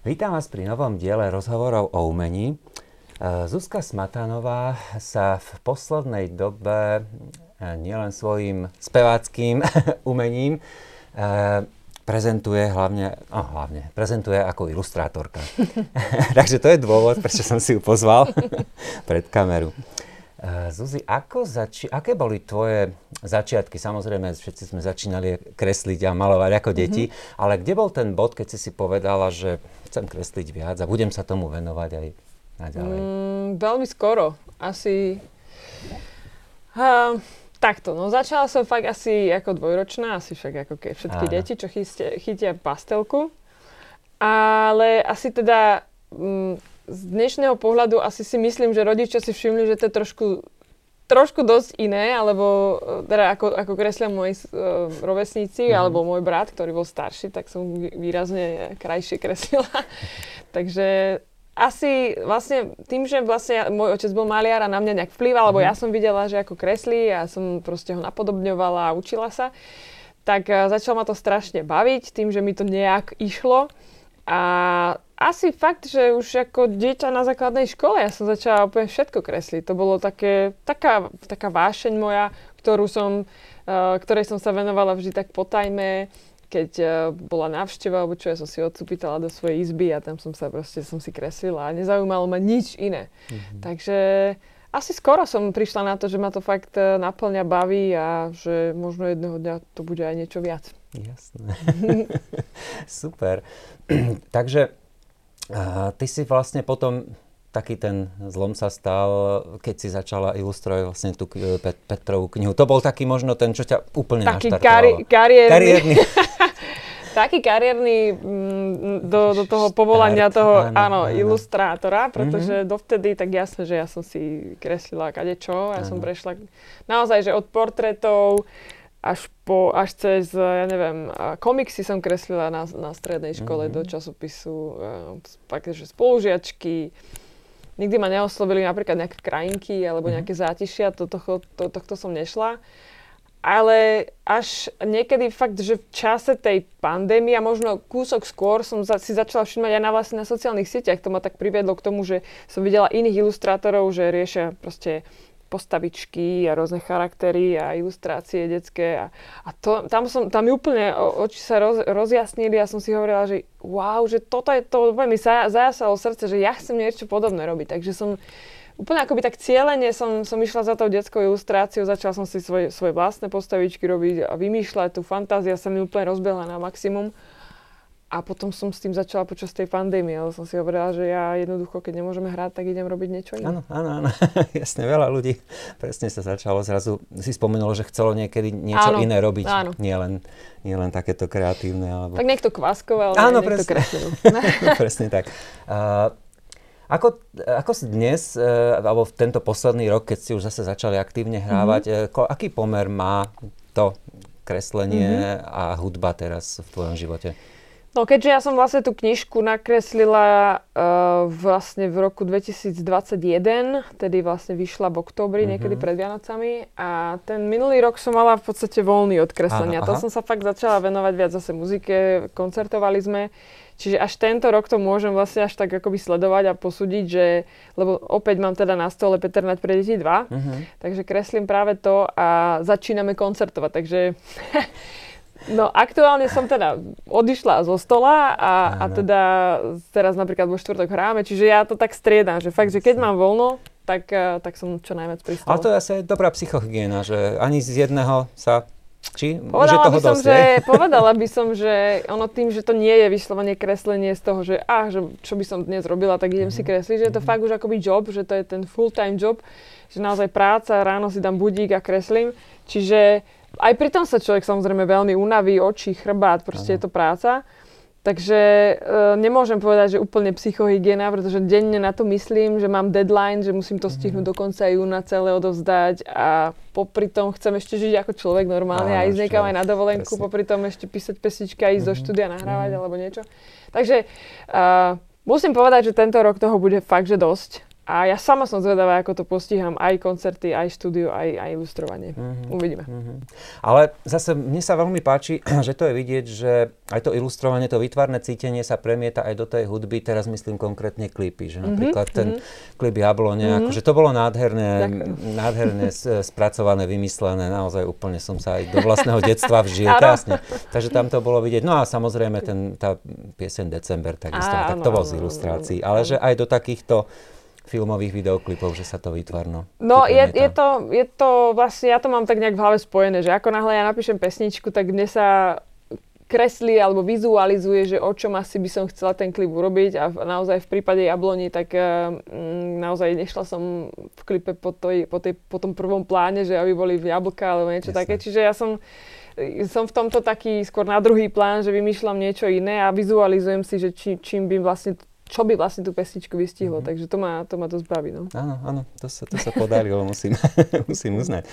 Vítam vás pri novom diele rozhovorov o umení. E, Zuzka Smatanová sa v poslednej dobe e, nielen svojim speváckým umením e, prezentuje hlavne, oh, hlavne, prezentuje ako ilustrátorka. Takže to je dôvod, prečo som si ju pozval pred kameru. Zuzi, ako zači- aké boli tvoje začiatky? Samozrejme, všetci sme začínali kresliť a malovať ako deti, mm-hmm. ale kde bol ten bod, keď si si povedala, že chcem kresliť viac a budem sa tomu venovať aj naďalej? Mm, veľmi skoro. Asi... Uh, takto, no začala som fakt asi ako dvojročná, asi však ako keď všetky Áno. deti, čo chytia, chytia pastelku. Ale asi teda... Mm, z dnešného pohľadu asi si myslím, že rodičia si všimli, že to je trošku, trošku dosť iné, alebo e, teda ako, ako kreslia moji uh, rovesníci, mm. alebo môj brat, ktorý bol starší, tak som výrazne krajšie kreslila. Takže asi vlastne tým, že vlastne môj otec bol maliar a na mňa nejak vplýval, lebo mm. ja som videla, že ako kreslí a som proste ho napodobňovala a učila sa, tak uh, začalo ma to strašne baviť tým, že mi to nejak išlo. A asi fakt, že už ako dieťa na základnej škole ja som začala úplne všetko kresliť. To bolo také, taká, taká vášeň moja, ktorú som, uh, ktorej som sa venovala vždy tak potajme, keď uh, bola návšteva, alebo čo ja som si otcu pýtala do svojej izby a tam som sa proste, som si kreslila a nezaujímalo ma nič iné. Mm-hmm. Takže asi skoro som prišla na to, že ma to fakt uh, naplňa, baví a že možno jedného dňa to bude aj niečo viac. Jasné. Super. Takže a ty si vlastne potom taký ten zlom sa stal, keď si začala ilustrovať vlastne tú Pet- Petrovú knihu. To bol taký možno ten, čo ťa úplne taký kari- kariérny. kariérny. taký kariérny mm, do, do toho povolania Štart, toho, áno, áno, áno, ilustrátora, pretože mm-hmm. dovtedy tak jasne, že ja som si kreslila kadečo. Ja áno. som prešla naozaj, že od portrétov až po, až cez, ja neviem, komiksy som kreslila na, na strednej škole mm-hmm. do časopisu, uh, že spolužiačky. Nikdy ma neoslovili napríklad nejaké krajinky alebo mm-hmm. nejaké zátišia, to, to, to, tohto som nešla. Ale až niekedy fakt, že v čase tej pandémie a možno kúsok skôr som za, si začala všimať aj na vlastne na sociálnych sieťach. To ma tak priviedlo k tomu, že som videla iných ilustrátorov, že riešia proste postavičky a rôzne charaktery a ilustrácie detské. A, a to, tam, som, tam mi úplne oči sa roz, rozjasnili a som si hovorila, že wow, že toto je to, mi sa, zajasalo srdce, že ja chcem niečo podobné robiť. Takže som úplne akoby tak cieľene som, som išla za tou detskou ilustráciou, začala som si svoje, svoje vlastné postavičky robiť a vymýšľať, tu fantázia sa mi úplne rozbehla na maximum. A potom som s tým začala počas tej pandémie, ale som si hovorila, že ja jednoducho, keď nemôžeme hrať, tak idem robiť niečo iné. Áno, áno, áno. Jasne, veľa ľudí presne sa začalo zrazu, si spomenulo, že chcelo niekedy niečo áno, iné robiť. Áno. Nie len, nie len takéto kreatívne. Alebo... Tak niekto kvaskoval, áno, niekto presne. presne tak. Uh, ako, ako si dnes, uh, alebo v tento posledný rok, keď si už zase začali aktívne hrávať, mm-hmm. ko, aký pomer má to kreslenie mm-hmm. a hudba teraz v tvojom živote? No keďže ja som vlastne tú knižku nakreslila uh, vlastne v roku 2021, tedy vlastne vyšla v oktobri, mm-hmm. niekedy pred Vianocami a ten minulý rok som mala v podstate voľný od kreslenia. To som sa fakt začala venovať viac zase muzike, koncertovali sme. Čiže až tento rok to môžem vlastne až tak akoby sledovať a posúdiť, že, lebo opäť mám teda na stole Peter Nať pre deti 2, uh-huh. Mhm. takže kreslím práve to a začíname koncertovať, takže No aktuálne som teda odišla zo stola a, a teda teraz napríklad vo štvrtok hráme, čiže ja to tak striedam, že fakt, že keď mám voľno, tak, eh, tak som čo najviac pri Ale to je asi dobrá psychohygiena, že ani z jedného sa či povedala toho by som, dosť, že, povedala by som, že ono tým, že to nie je vyslovene kreslenie z toho, že ah, že čo by som dnes robila, tak idem mm-hmm. si mhm. kresliť, že je to mm-hmm. fakt už akoby job, že to je ten full-time job, že naozaj práca, ráno si dám budík a kreslím. Čiže aj pri tom sa človek samozrejme veľmi unaví, oči, chrbát, proste ano. je to práca. Takže e, nemôžem povedať, že úplne psychohygiena, pretože denne na to myslím, že mám deadline, že musím to mhm. stihnúť do konca júna celé odovzdať a popri tom chcem ešte žiť ako človek normálne a ísť niekam aj na dovolenku, presne. popri tom ešte písať pesnička, ísť mm-hmm. do mhm. štúdia nahrávať mm-hmm. alebo niečo. Takže uh, musím povedať, že tento rok toho bude fakt, že dosť A ja sama som zvedavá, ako to postihám, aj koncerty, aj štúdio, aj, aj ilustrovanie. Mm-hmm. Uvidíme. Mm-hmm. Ale zase mne sa veľmi páči, že to je vidieť, že aj to ilustrovanie, to vytvarné cítenie sa premieta aj do tej hudby. Teraz myslím konkrétne klipy, že mhm, napríklad mm-hmm. ten mhm. klip Jablone, mm-hmm. akože to bolo nádherné, nádherné spracované, vymyslené. Naozaj úplne som sa aj do vlastného detstva vžil. Krásne. Takže tam to bolo vidieť. No a samozrejme ten, tá pieseň December takisto, tak to bol z ilustrácií. Ale že aj do takýchto filmových videoklipov, že sa to vytvarno. No je, je, to, je to vlastne, ja to mám tak nejak v hlave spojené, že ako náhle ja napíšem pesničku, tak mne sa kreslí alebo vizualizuje, že o čom asi by som chcela ten klip urobiť a naozaj v prípade Jabloni, tak mm, naozaj nešla som v klipe po, toj, po, tej, po tom prvom pláne, že aby boli v jablka alebo niečo Jasne. také. Čiže ja som, som v tomto taký skôr na druhý plán, že vymýšľam niečo iné a vizualizujem si, že či, čím by vlastne čo by vlastne tú pesničku vystihlo. Mm-hmm. Takže to ma, to ma dosť baví. No. Áno, áno, to sa, to sa podarilo, musím, musím uznať.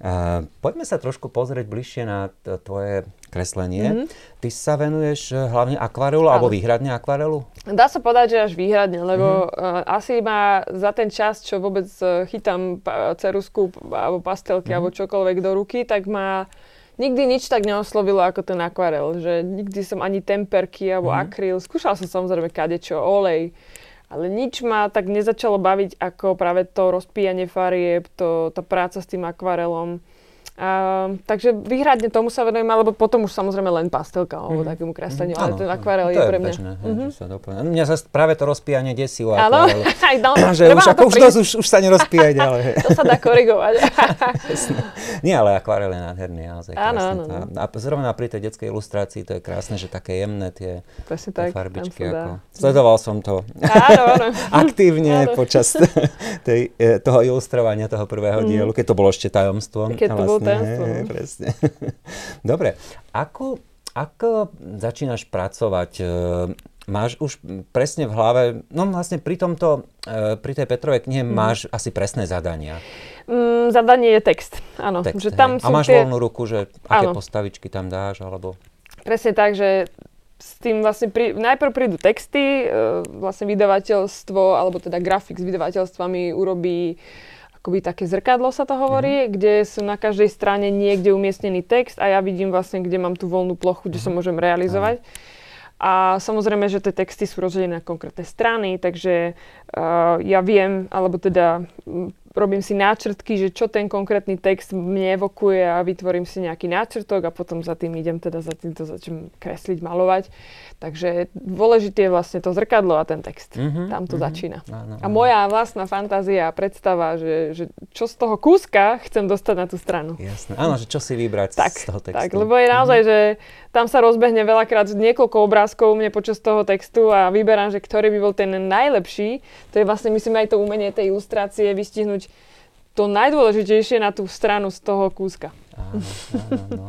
Uh, poďme sa trošku pozrieť bližšie na t- tvoje kreslenie. Mm-hmm. Ty sa venuješ eh, hlavne akvarelu alebo výhradne akvarelu? Dá sa povedať, že až výhradne, lebo mm-hmm. uh, asi ma za ten čas, čo vôbec uh, chytám cerusku alebo pastelky mm-hmm. alebo čokoľvek do ruky, tak ma nikdy nič tak neoslovilo ako ten akvarel, že nikdy som ani temperky alebo mm. akryl, skúšal som samozrejme kadečo, olej, ale nič ma tak nezačalo baviť ako práve to rozpíjanie farieb, to, tá práca s tým akvarelom. Uh, takže výhradne tomu sa venujem, alebo potom už samozrejme len pastelka alebo mm-hmm. takému kresleniu, mm-hmm. ale ten akvarel je, je pre mňa. Bežné, mm-hmm. sa Mňa sa práve to rozpíjanie desilo. Áno, aj no, že už, ako už, dosť, už, už sa nerozpíja ďalej. to sa dá korigovať. Nie, ale akvarel je nádherný, naozaj áno, áno, no. A zrovna pri tej detskej ilustrácii to je krásne, že také jemné tie, tie farbičky. Ako. Sledoval som to áno, áno. aktívne áno. počas tej, e, toho ilustrovania toho prvého mm. dielu, keď to bolo ešte tajomstvom. Keď to bolo tajomstvo. Hej, no. presne. Dobre, ako, ako začínaš pracovať? E, máš už presne v hlave, no vlastne pri tomto, e, pri tej Petrovej knihe mm. máš asi presné zadania. Mm, zadanie je text, áno. Text, že tam A máš tie... voľnú ruku, že aké áno. postavičky tam dáš, alebo... Presne tak, že s tým vlastne pri, najprv prídu texty, e, vlastne vydavateľstvo, alebo teda grafik s vydavateľstvami urobí akoby také zrkadlo sa to hovorí, mm-hmm. kde sú na každej strane niekde umiestnený text a ja vidím vlastne, kde mám tú voľnú plochu, kde mm-hmm. sa môžem realizovať. Mm-hmm. A samozrejme, že tie texty sú rozdelené na konkrétne strany, takže uh, ja viem, alebo teda robím si náčrtky, že čo ten konkrétny text mne evokuje a vytvorím si nejaký náčrtok a potom za tým idem teda za týmto začnem kresliť, malovať. Takže dôležité je vlastne to zrkadlo a ten text. Mm-hmm, Tam to mm-hmm. začína. Áno, áno. A moja vlastná fantázia a predstava, že, že čo z toho kúska chcem dostať na tú stranu. Jasné. Áno, že čo si vybrať tak, z toho textu. Tak, lebo je naozaj, mm-hmm. že tam sa rozbehne veľakrát niekoľko obrázkov mne počas toho textu a vyberám, že ktorý by bol ten najlepší. To je vlastne, myslím, aj to umenie tej ilustrácie vystihnúť to najdôležitejšie na tú stranu z toho kúska. Áno, áno, no.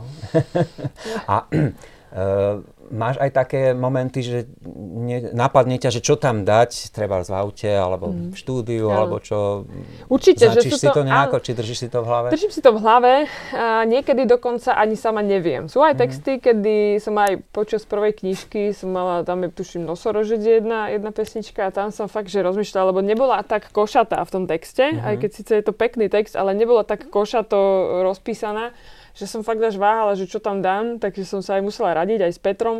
a uh, máš aj také momenty, že ne, napadne ťa, že čo tam dať, treba v aute, alebo mm. v štúdiu, ja. alebo čo? Určite, že si to, to nejako, áno, či držíš si to v hlave? Držím si to v hlave a niekedy dokonca ani sama neviem. Sú aj mm. texty, kedy som aj počas prvej knižky som mala, tam je tuším nosorožec jedna, jedna pesnička a tam som fakt, že rozmýšľala, lebo nebola tak košatá v tom texte, mm. aj keď síce je to pekný text, ale nebola tak košato rozpísaná že som fakt až váhala, že čo tam dám, takže som sa aj musela radiť aj s Petrom.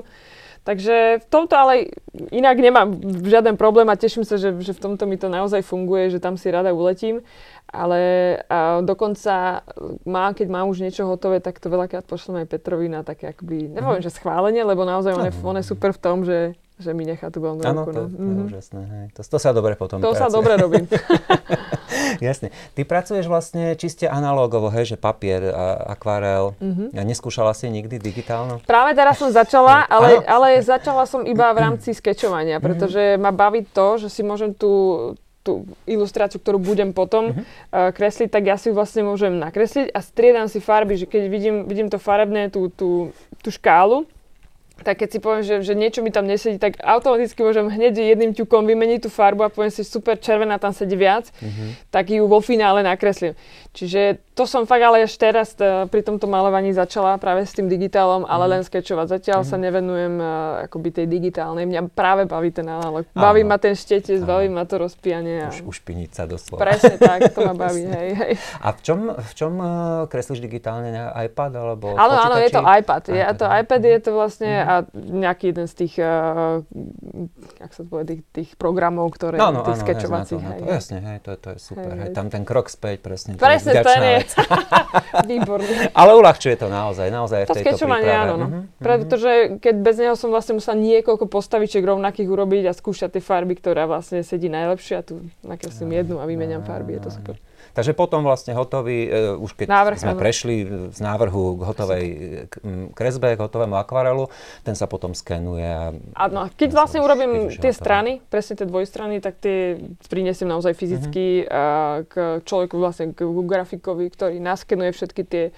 Takže v tomto ale inak nemám žiaden problém a teším sa, že, že v tomto mi to naozaj funguje, že tam si rada uletím. Ale a dokonca má, keď mám už niečo hotové, tak to veľakrát pošlem aj Petrovi na také akoby, neviem, že schválenie, lebo naozaj on je, on je super v tom, že že mi nechá tú voľnú ruku. Áno, to, no. to je mm-hmm. úžasné. Hej. To, to sa dobre potom To pracuje. sa dobre robí. Jasne. Ty pracuješ vlastne čiste analogovo, hej, že papier, a, akvarel. Mm-hmm. Ja neskúšala si nikdy digitálno? Práve teraz som začala, ale, ale začala som iba v rámci skečovania, mhm. pretože mm-hmm. ma baví to, že si môžem tú, tú ilustráciu, ktorú budem potom uh-huh. uh, kresliť, tak ja si vlastne môžem nakresliť a striedam si farby, že keď vidím, vidím to farebné, tú, tú, tú škálu, tak keď si poviem, že, že niečo mi tam nesedí, tak automaticky môžem hneď jedným ťukom vymeniť tú farbu a poviem si, super, červená tam sedí viac, mm-hmm. tak ju vo finále nakreslím. Čiže to som fakt ale až teraz t- pri tomto malovaní začala práve s tým digitálom, ale mm. len skečovať. Zatiaľ mm. sa nevenujem uh, akoby tej digitálnej. Mňa práve baví ten analog. Baví ma ten štetec, baví ma to rozpíjanie. A... Už, ušpiniť sa doslova. Presne tak, to ma baví. hej, hej. A v čom, v čom uh, kreslíš digitálne? iPad alebo Áno, áno, je to iPad. Je, to iPad je to vlastne mm. a nejaký jeden z tých, uh, jak sa to povie, tých, tých programov, ktoré, no, no, tých áno, skečovacích. Hej, to, jasne, hej, to, to je super. Hej, hej. Tam ten krok späť, presne. Presne, to je Výborný. Ale uľahčuje to naozaj, naozaj to v tejto skečovanie, áno. No. Mm-hmm. Pretože keď bez neho som vlastne musela niekoľko postavičiek rovnakých urobiť a skúšať tie farby, ktorá vlastne sedí najlepšie a tu nakreslím jednu a vymeniam farby, je to super. Takže potom vlastne hotový, uh, už keď Návrh, sme prešli z návrhu k hotovej k, kresbe, k hotovému akvarelu, ten sa potom skenuje. A, Áno, keď vlastne urobím tie strany, presne tie dvojstrany, tak tie prinesiem naozaj fyzicky uh-huh. uh, k človeku, vlastne k grafikovi, ktorý naskenuje všetky tie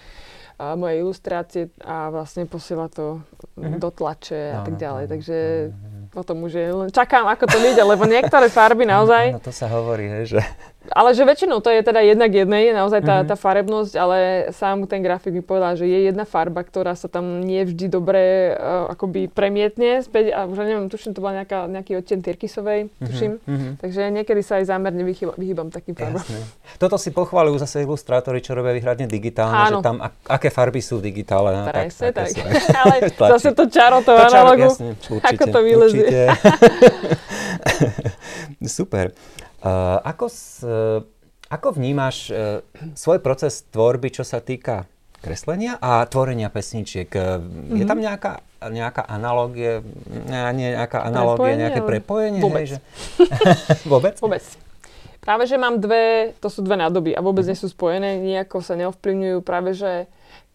a moje ilustrácie a vlastne posiela to uh-huh. do tlače a no, tak ďalej. No, Takže uh-huh. potom už je, len čakám, ako to vyjde, lebo niektoré farby naozaj... No to sa hovorí, hej, že ale že väčšinou to je teda jednak jednej, je naozaj tá, mm-hmm. tá farebnosť, ale sám ten grafik mi povedal, že je jedna farba, ktorá sa tam nie vždy dobre uh, akoby premietne späť a už neviem, tuším, to bola nejaká, nejaký odtien tyrkisovej, mm-hmm. tuším. Mm-hmm. Takže niekedy sa aj zámerne vychýbam, vyhýbam takým farbám. Toto si pochválujú zase ilustrátori, čo robia vyhradne digitálne, Áno. že tam ak, aké farby sú v digitále. No, Presne tak. tak. ale zase to čaro to, to analogu, jasne, určite, ako to vylezie. Super. Uh, ako, s, uh, ako vnímaš uh, svoj proces tvorby, čo sa týka kreslenia a tvorenia pesničiek? Mm-hmm. Je tam mhm. nejaká, nejaká analogie, nejaká analogie, prepojenie, nejaké prepojenie? Vôbec. Hej, že... vôbec? Vôbec. Práve, že mám dve, to sú dve nádoby a vôbec mm-hmm. nie sú spojené, nejako sa neovplyvňujú. Práve, že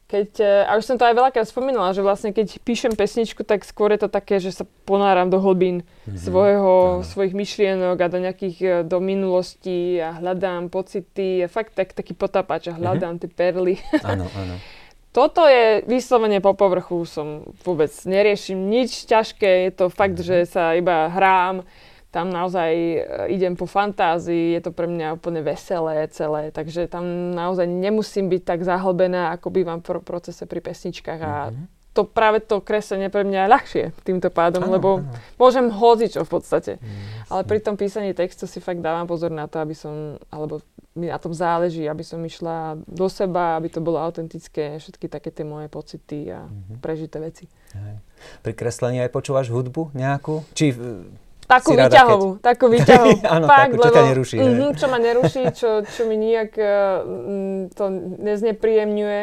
keď, e, a už som to aj veľakrát spomínala, že vlastne keď píšem pesničku, tak skôr je to také, že sa ponáram do hlbín mm-hmm. svojho, svojich myšlienok a do nejakých, e, do minulosti a hľadám pocity a fakt tak, taký potapač a mhm. hľadám mm-hmm. tie perly. Áno, áno. Toto je vyslovene po povrchu, som vôbec neriešim nič ťažké, je to fakt, mm-hmm. že sa iba hrám, tam naozaj e, idem po fantázii, je to pre mňa úplne veselé celé, takže tam naozaj nemusím byť tak zahlbená, ako bývam v procese pri pesničkách a mm-hmm. to práve to kreslenie pre mňa je ľahšie týmto pádom, ano, lebo ano. môžem hodzičo v podstate. Mm, Ale pri tom písaní textu si fakt dávam pozor na to, aby som, alebo mi na tom záleží, aby som išla do seba, aby to bolo autentické, všetky také tie moje pocity a mm-hmm. prežité veci. Hej. Pri kreslení aj počúvaš hudbu nejakú? Či Takú výťahovú, keď... takú výťahovú. Áno, Fakt, takú, čo lebo, ťa neruší. Uh-huh, čo ma neruší, čo, čo mi nijak uh, to neznepríjemňuje.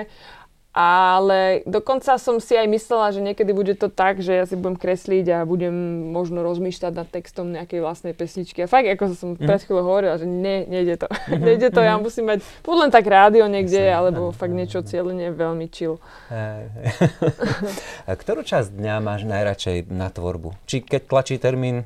Ale dokonca som si aj myslela, že niekedy bude to tak, že ja si budem kresliť a budem možno rozmýšľať nad textom nejakej vlastnej pesničky. A fakt, ako som mm. pred chvíľou hovorila, že ne, nejde to. Mm-hmm. nejde to, ja mhm. musím mať buď len tak rádio niekde, Myslím, alebo aj, fakt niečo cieľene veľmi chill. ktorú časť dňa máš najradšej na tvorbu? Či keď tlačí termín?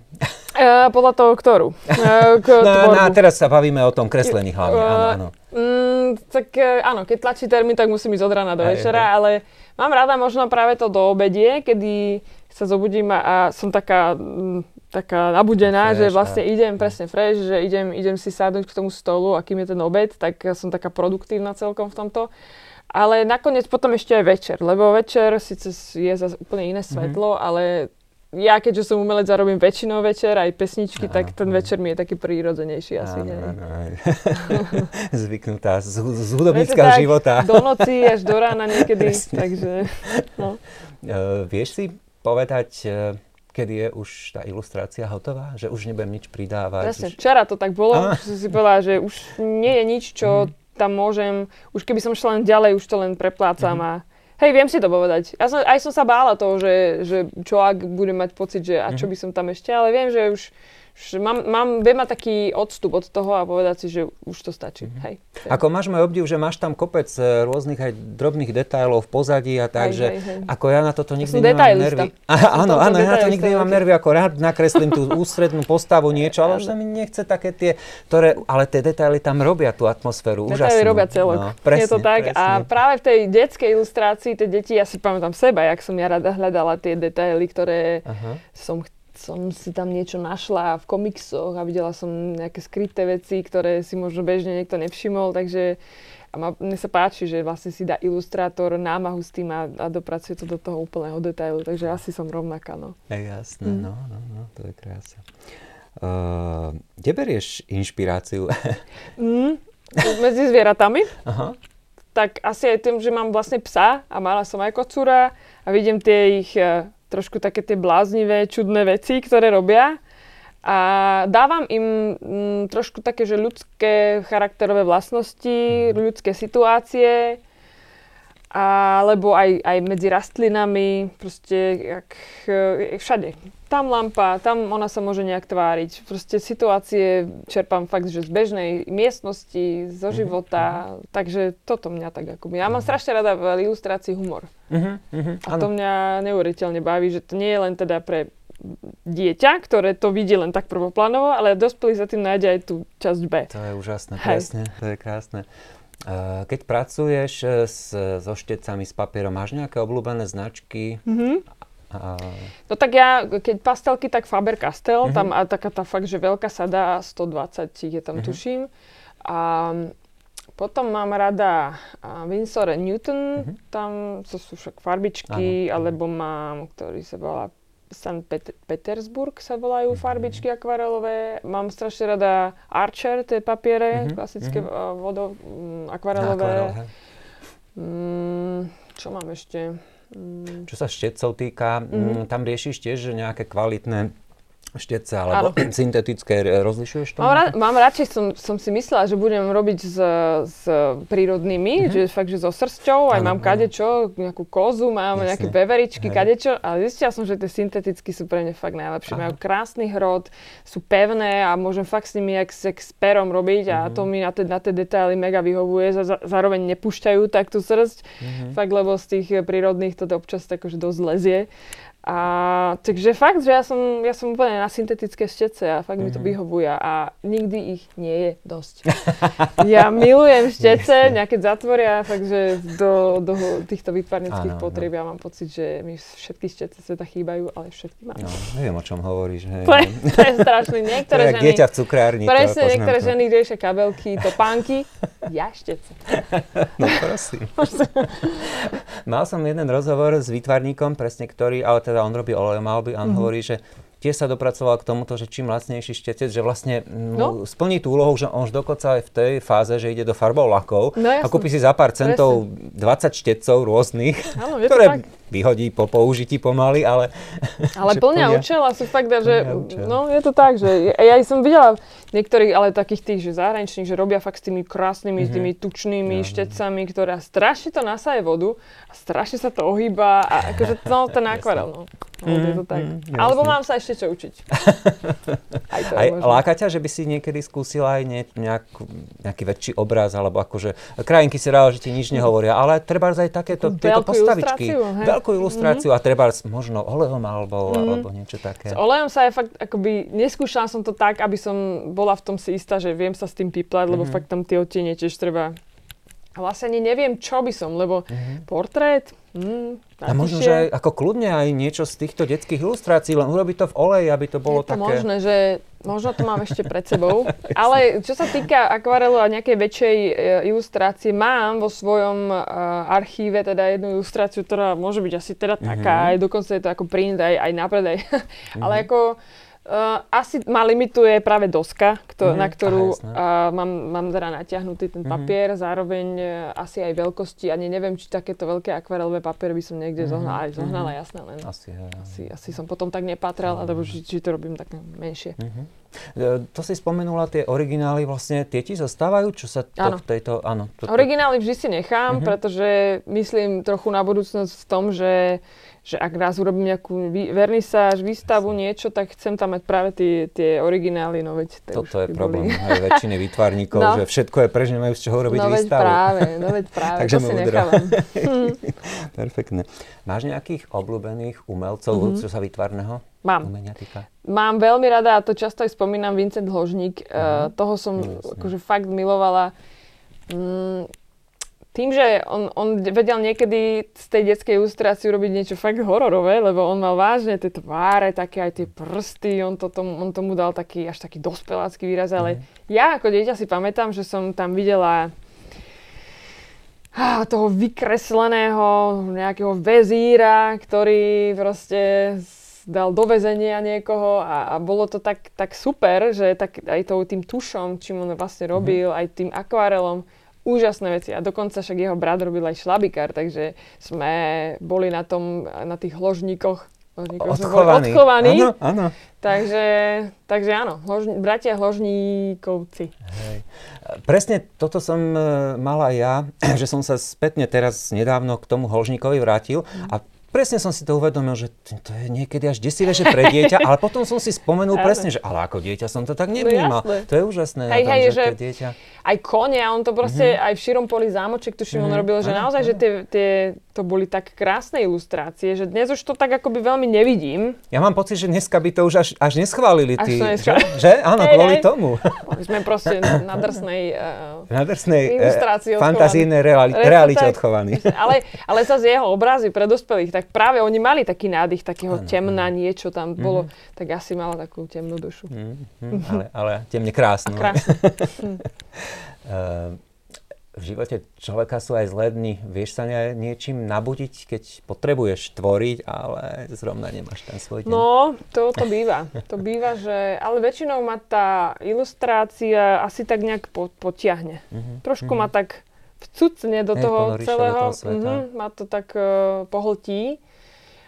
Uh, podľa toho, ktorú. Uh, k no, no teraz sa bavíme o tom kreslení hlavne, uh, áno, áno. Mm, tak e, áno, keď tlačí termín, tak musím ísť od rána do aj, večera, aj. ale mám rada možno práve to do obedie, kedy sa zobudím a, a som taká, m, mm, taká nabudená, fresh, že vlastne aj. idem presne fresh, že idem, idem si sadnúť k tomu stolu a kým je ten obed, tak som taká produktívna celkom v tomto. Ale nakoniec potom ešte aj večer, lebo večer síce je zase úplne iné mhm. svetlo, mm-hmm. ale ja keďže som umelec a robím väčšinou večer, aj pesničky, tak ten večer mi je taký prírodzenejší asi. Áno, áno, Zvyknutá z, z hudobníckého života. Do noci až do rána niekedy, takže no. Uh, vieš si povedať, uh, kedy je už tá ilustrácia hotová? Že už nebudem nič pridávať? Presne, už... včera to tak bolo, ah. že si povedala, že už nie je nič, čo mm. tam môžem, už keby som šla len ďalej, už to len preplácam mm. a Hej, viem si to povedať. Ja som, aj som sa bála toho, že, že čo ak budem mať pocit, že a čo mhm. by som tam ešte, ale viem, že už že mám, mám, viem mať taký odstup od toho a povedať si, že už to stačí. Mm-hmm. Hej. Ako máš môj obdiv, že máš tam kopec e, rôznych aj drobných detailov v pozadí a tak, hej, že hej, hej. ako ja na toto nikdy nemám nervy. A, áno, áno, ja na to nikdy nemám nervy, ako rád nakreslím tú ústrednú postavu, niečo, ale už sa mi nechce také tie, ktoré, ale tie detaily tam robia tú atmosféru detaily robia celok. No, presne, je to tak. Presne. A práve v tej detskej ilustrácii, tie deti, ja si pamätám seba, jak som ja rada hľadala tie detaily, ktoré Aha. som som si tam niečo našla v komiksoch a videla som nejaké skryté veci, ktoré si možno bežne niekto nevšimol, takže a ma, mne sa páči, že vlastne si dá ilustrátor námahu s tým a, a dopracuje to do toho úplného detailu, takže asi som rovnaká, no. Je jasné, mm. no, no, no, to je krása. Uh, kde berieš inšpiráciu? mm, medzi zvieratami. Aha. Tak asi aj tým, že mám vlastne psa a mala som aj kocúra a vidím tie ich uh, trošku také tie bláznivé, čudné veci, ktoré robia a dávam im mm, trošku také, že ľudské charakterové vlastnosti, mhm. ľudské situácie, alebo aj, aj medzi rastlinami, proste jak, e, všade. Tam lampa, tam ona sa môže nejak tváriť. Proste situácie čerpám fakt, že z bežnej miestnosti, zo mhm, života, uh-huh. takže toto mňa tak ako... Ja mám strašne rada v ilustrácii humor. Uh-huh, a to mňa neuveriteľne baví, že to nie je len teda pre dieťa, ktoré to vidí len tak prvoplánovo, ale dospelý za tým nájde aj tú časť B. To je úžasné, presne, to je krásne. Keď pracuješ e, s, so štecami, s papierom, máš nejaké obľúbené značky? Mm-hmm. A... No tak ja, keď pastelky, tak Faber-Castell, mm-hmm. tam a taká tá fakt, že veľká sada, 120 je tam, mm-hmm. tuším. A potom mám rada Winsor Newton, mm-hmm. tam to sú však farbičky, ano, alebo mám, ktorý sa volá St. Pet- Petersburg sa volajú mm-hmm. farbičky akvarelové. Mám strašne rada Archer, tie papiere, mm-hmm. klasické mm-hmm. vodo, um, akvarelové. Mm, čo mám ešte? Mm. Čo sa štecov týka, mm-hmm. tam riešiš tiež nejaké kvalitné štece alebo ano. syntetické, rozlišuješ to? Mám, ra- mám radšej, som, som si myslela, že budem robiť s, s prírodnými, uh-huh. že fakt, že so srsťou, aj ano, mám kadečo, nejakú kozu, mám Jasne. nejaké beveričky, Hej. kadečo, ale zistila som, že tie synteticky sú pre mňa fakt najlepšie. Aha. Majú krásny hrod, sú pevné a môžem fakt s nimi jak, jak s perom robiť uh-huh. a mhm. to mi na tie, na tie detaily mega vyhovuje, za, zároveň nepúšťajú tak tú srst, uh-huh. fakt, lebo z tých prírodných to občas tak akože dosť lezie. A takže fakt, že ja som, ja som úplne na syntetické štece a fakt mm-hmm. mi to mhm. vyhovuje a nikdy ich nie je dosť. ja milujem štece, nejaké zatvoria, takže do, do týchto výtvarnických potrieb no. ja mám pocit, že mi všetky štece sveta chýbajú, ale všetky mám. No, neviem, o čom hovoríš. Hej. To, je, to je strašné. Niektoré to je ženy... dieťa v cukrárni. Presne, niektoré to. ženy riešia kabelky, topánky, ja štece. no prosím. Mal som jeden rozhovor s výtvarníkom, presne ktorý, ale teda teda on robí olejomalby a on mm-hmm. hovorí, že tiež sa dopracoval k tomuto, že čím lacnejší štetec, že vlastne no. splní tú úlohu, že on už dokonca aj v tej fáze, že ide do farbou lakov no, a kúpi si za pár centov Presne. 20 štetcov rôznych, Áno, ktoré vyhodí po použití pomaly, ale... Ale plnia účel a sú fakt, že no je to tak, že ja, ja som videla niektorých, ale takých tých, že zahraničných, že robia fakt s tými krásnymi, mm-hmm. s tými tučnými ja, štecami, ktoré strašne to nasaje vodu a strašne sa to ohýba a akože no ten akvarel, no. No, mm, je to tak. Mm, Alebo mám sa ešte čo učiť. aj to aj láka ťa, že by si niekedy skúsila aj ne, nejak, nejaký väčší obraz, alebo akože krajinky si ráda, že ti nič nehovoria, ale treba aj takéto tieto postavičky. Ilustráciu, veľkú ilustráciu mm-hmm. a treba možno olejom alebo, mm-hmm. alebo niečo také. S olejom sa aj fakt, akoby, neskúšala som to tak, aby som bola v tom si istá, že viem sa s tým piplať, lebo mm-hmm. fakt tam tie odtiene tiež treba vlastne ani neviem, čo by som, lebo mm-hmm. portrét, mm, a možno, že ako kľudne aj niečo z týchto detských ilustrácií, len urobiť to v oleji, aby to bolo je to také... možné, že možno to mám ešte pred sebou. Ale čo sa týka akvarelu a nejakej väčšej e, ilustrácie, mám vo svojom uh, archíve teda jednu ilustráciu, ktorá môže byť asi teda taká, mm-hmm. aj dokonca je to ako print, aj, aj na predaj. mm-hmm. Ale ako Uh, asi ma limituje práve doska, kto, mm-hmm. na ktorú uh, mám, mám teda natiahnutý ten mhm. papier, mm-hmm. zároveň uh, asi aj veľkosti, ani neviem, či takéto veľké akvarelové papier by som niekde mm-hmm. zohnala, aj zohnala, mm-hmm. jasné, len asi, ja, asi, asi som potom tak nepatral, mm-hmm. alebo či, či to robím tak menšie. Mm-hmm. To si spomenula, tie originály vlastne, tie ti zostávajú? Čo sa to áno. v tejto... Áno. Toto... Originály vždy si nechám, mm-hmm. pretože myslím trochu na budúcnosť v tom, že že ak raz urobím nejakú vý, vernisáž, výstavu, niečo, tak chcem tam mať práve tie, tie originály, no veď Toto je problém aj väčšiny výtvarníkov, no. že všetko je preč, nemajú z čoho robiť no, výstavu. Práve, no veď práve, Takže to si nechávam. Perfektne. Máš nejakých obľúbených umelcov, mm-hmm. čo sa výtvarného Mám. umenia týka? Mám veľmi rada, a to často aj spomínam, Vincent Hložník. Uh-huh. Uh, toho som no, akože fakt milovala. Mm, tým, že on, on vedel niekedy z tej detskej ilustrácie urobiť niečo fakt hororové, lebo on mal vážne tie tváre, také aj tie prsty, on, to tomu, on tomu dal taký až taký dospelácky výraz, ale mm. ja ako dieťa si pamätám, že som tam videla toho vykresleného nejakého vezíra, ktorý proste dal do väzenia niekoho a, a bolo to tak, tak super, že tak aj to, tým tušom, čím on vlastne robil, mm-hmm. aj tým akvarelom, úžasné veci. A dokonca však jeho brat robil aj šlabikár, takže sme boli na tom, na tých hložníkoch odchovaní. odchovaní. Áno, áno. Takže, takže áno, hložni, bratia hložníkovci. Hej. Presne toto som e, mala ja, že som sa spätne teraz nedávno k tomu hložníkovi vrátil mm. a presne som si to uvedomil, že to je niekedy až desivé, že pre dieťa, ale potom som si spomenul presne, že ale ako dieťa som to tak no nevnímal. No, to je úžasné. Hej, hej, že, že dieťa... aj kone, a on to proste mm-hmm. aj v širom poli zámoček, tuším, mm-hmm. on mhm. robil, že naozaj, že tie, tie, to boli tak krásne ilustrácie, že dnes už to tak akoby veľmi nevidím. Ja mám pocit, že dneska by to už až, až neschválili. Tí, že? že? Áno, hej, kvôli hej. tomu. My sme proste na drsnej, uh, na drsnej uh, fantazijnej reali- realite odchovaní. Ale, ale zase jeho obrazy pre dospelých, tak práve oni mali taký nádych takého ano, temna, niečo tam mm-hmm. bolo, tak asi mala takú temnú dušu. Mm-hmm. Ale, ale temne krásnu. A krásnu. uh, v živote človeka sú aj zlé dny. Vieš sa niečím nabudiť, keď potrebuješ tvoriť, ale zrovna nemáš ten svoj deň? No, to, to býva. To býva, že... Ale väčšinou ma tá ilustrácia asi tak nejak po, potiahne. Uh-huh. Trošku uh-huh. ma tak vcucne do toho celého. Do toho uh-huh, ma to tak uh, pohltí.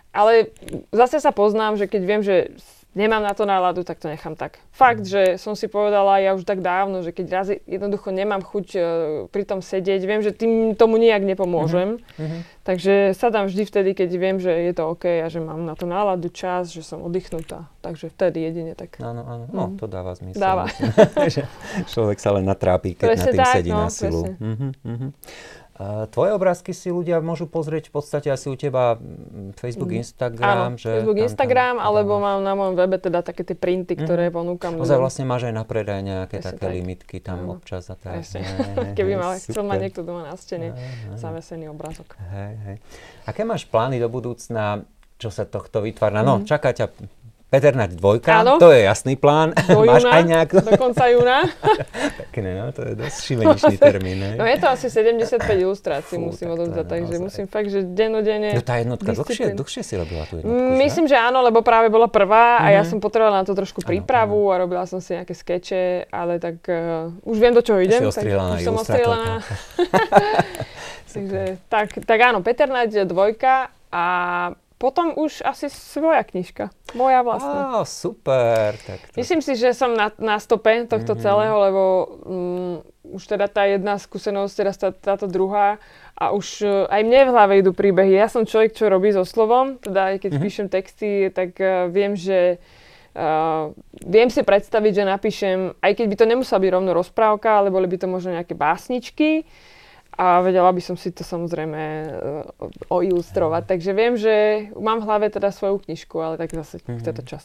Ale zase sa poznám, že keď viem, že nemám na to náladu, tak to nechám tak. Fakt, mm. že som si povedala ja už tak dávno, že keď raz jednoducho nemám chuť uh, pri tom sedieť, viem, že tým tomu nejak nepomôžem. Mm-hmm. Takže sadám vždy vtedy, keď viem, že je to OK a že mám na to náladu čas, že som oddychnutá. Takže vtedy jedine tak. Áno, áno. No, mm. to dáva zmysel. Dáva. človek sa len natrápi, keď presne na tým tak, sedí no, na silu. Mm-hmm, mm-hmm. Tvoje obrázky si ľudia môžu pozrieť v podstate asi u teba Facebook, mm. Instagram. Áno, že Facebook, tam, Instagram, tam, alebo mám na mojom webe teda také tie printy, mhm. ktoré mm. ponúkam. Ozaj vlastne máš aj na predaj nejaké Presne také tak. limitky tam Áno. občas a tak. Keby mal, chcel mať niekto doma na stene zavesený obrázok. Hej, hej. Aké máš plány do budúcna, čo sa tohto vytvára? No, mm. čaká ťa Peter Naď dvojka, Áno. to je jasný plán. Do Máš júna, aj nejakú... do konca júna. Pekne, no, to je dosť šibeničný termín. Ne? No je to asi 75 ilustrácií, Fú, musím odovzdať, tak takže naozaj. musím fakt, že dennodenne... No tá jednotka, dlhšie, dlhšie si robila tú jednotku, Myslím, že? že áno, lebo práve bola prvá a mm-hmm. ja mhm. som potrebovala na to trošku prípravu a robila som si nejaké skeče, ale tak uh, už viem, do čoho idem. Ostrieľaná už som ostrieľaná. takže tak, tak áno, Peter Naď dvojka a potom už asi svoja knižka. Moja vlastná. Á, super. Tak to... Myslím si, že som na, na stope tohto mm-hmm. celého, lebo um, už teda tá jedna skúsenosť, teraz tá, táto druhá a už uh, aj mne v hlave idú príbehy. Ja som človek, čo robí so slovom, teda aj keď mm-hmm. píšem texty, tak uh, viem, že Uh, viem si predstaviť, že napíšem, aj keď by to nemusela byť rovno rozprávka, ale boli by to možno nejaké básničky, a vedela by som si to samozrejme uh, oilustrovať. Takže viem, že mám v hlave teda svoju knižku, ale tak zase mm-hmm. chce to čas.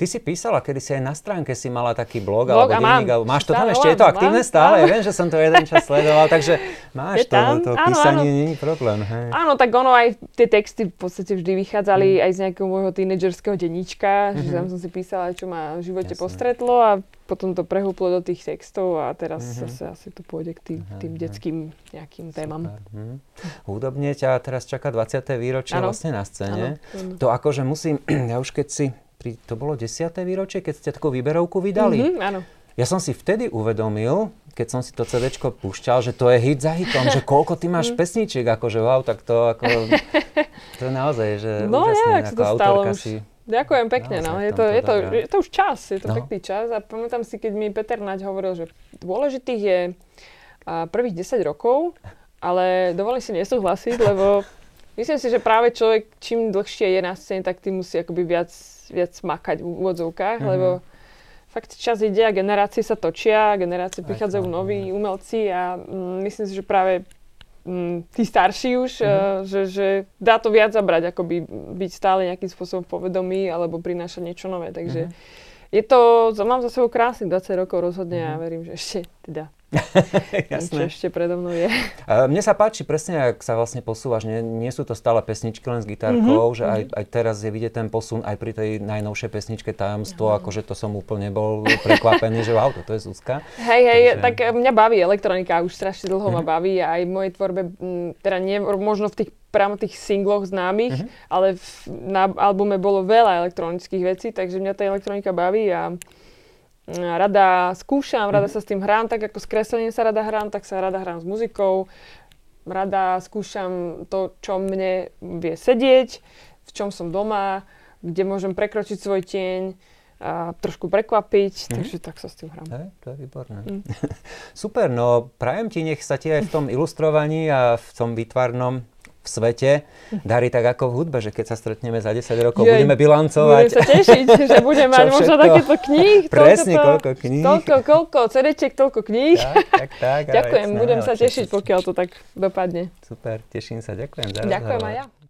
Ty si písala, kedy si aj na stránke si mala taký blog, blog alebo denník, alebo máš to tam ešte, je to aktívne mám, stále, mám. viem, že som to jeden čas sledoval, takže máš to, to áno, písanie, áno. není problém. Hej. Áno, tak ono aj tie texty v podstate vždy vychádzali mm. aj z nejakého môjho tínedžerského denníčka, mm-hmm. že tam som si písala, čo ma v živote Jasne. postretlo a potom to prehúplo do tých textov a teraz mm-hmm. zase asi to pôjde k tým, tým detským nejakým Super. témam. Mm-hmm. Hudobne ťa teraz čaká 20. výročie ano. vlastne na scéne. Ano. To akože musím, ja už keď si, pri, to bolo 10. výročie, keď ste takú výberovku vydali. Mm-hmm, áno. Ja som si vtedy uvedomil, keď som si to CD púšťal, že to je hit za hitom, že koľko ty máš mm. pesničiek, akože wow, tak to ako, to je naozaj, že no, úžasné, neviem, ako autorka si Ďakujem pekne, no. Je to, je, to, je to už čas, je to no. pekný čas a pamätám si, keď mi Peter Naď hovoril, že dôležitých je a, prvých 10 rokov, ale dovolím si nesúhlasiť, lebo myslím si, že práve človek, čím dlhšie je na scéne, tak tým musí akoby viac, viac makať v úvodzovkách, mm-hmm. lebo fakt čas ide a generácie sa točia, generácie prichádzajú noví umelci a mm, myslím si, že práve mm, tí starší už, mm-hmm. uh, že, že dá to viac zabrať, ako by byť stále nejakým spôsobom povedomý alebo prinášať niečo nové. Takže mm-hmm. je to, mám za sebou krásnych 20 rokov rozhodne mm-hmm. a verím, že ešte teda Jasné. Čo ešte predo mnou je. Mne sa páči presne, ak sa vlastne posúvaš, nie, nie sú to stále pesničky len s gitárkou, mm-hmm. že aj, aj teraz je vidieť ten posun aj pri tej najnovšej pesničke Tajomstvo, mm-hmm. akože to som úplne bol prekvapený, že wow, toto je Zuzka. Hej, hej, Takže... tak mňa baví elektronika, už strašne dlho mm-hmm. ma mhm. baví a aj v mojej tvorbe, teda nie, možno v tých priamo tých singloch známych, mm-hmm. ale v, na albume bolo veľa elektronických vecí, takže mňa tá elektronika baví a rada skúšam, rada sa s tým hrám, tak ako s kreslením sa rada hrám, tak sa rada hrám s muzikou. Rada skúšam to, čo mne vie sedieť, v čom som doma, kde môžem prekročiť svoj tieň a trošku prekvapiť, mm-hmm. takže tak sa s tým hrám. Hey, to je výborné. Mm. Super, no prajem ti, nech sa ti aj v tom ilustrovaní a v tom výtvarnom v svete darí tak ako v hudbe, že keď sa stretneme za 10 rokov, Jej, budeme bilancovať. Budem sa tešiť, že budeme mať možno takéto kníh. Presne, toľko, koľko kníh. Toľko, koľko CDček, toľko kníh. Tak, tak, tak. Ďakujem, budem sa tešiť, pokiaľ to tak dopadne. Super, teším sa, ďakujem za Ďakujem aj ja.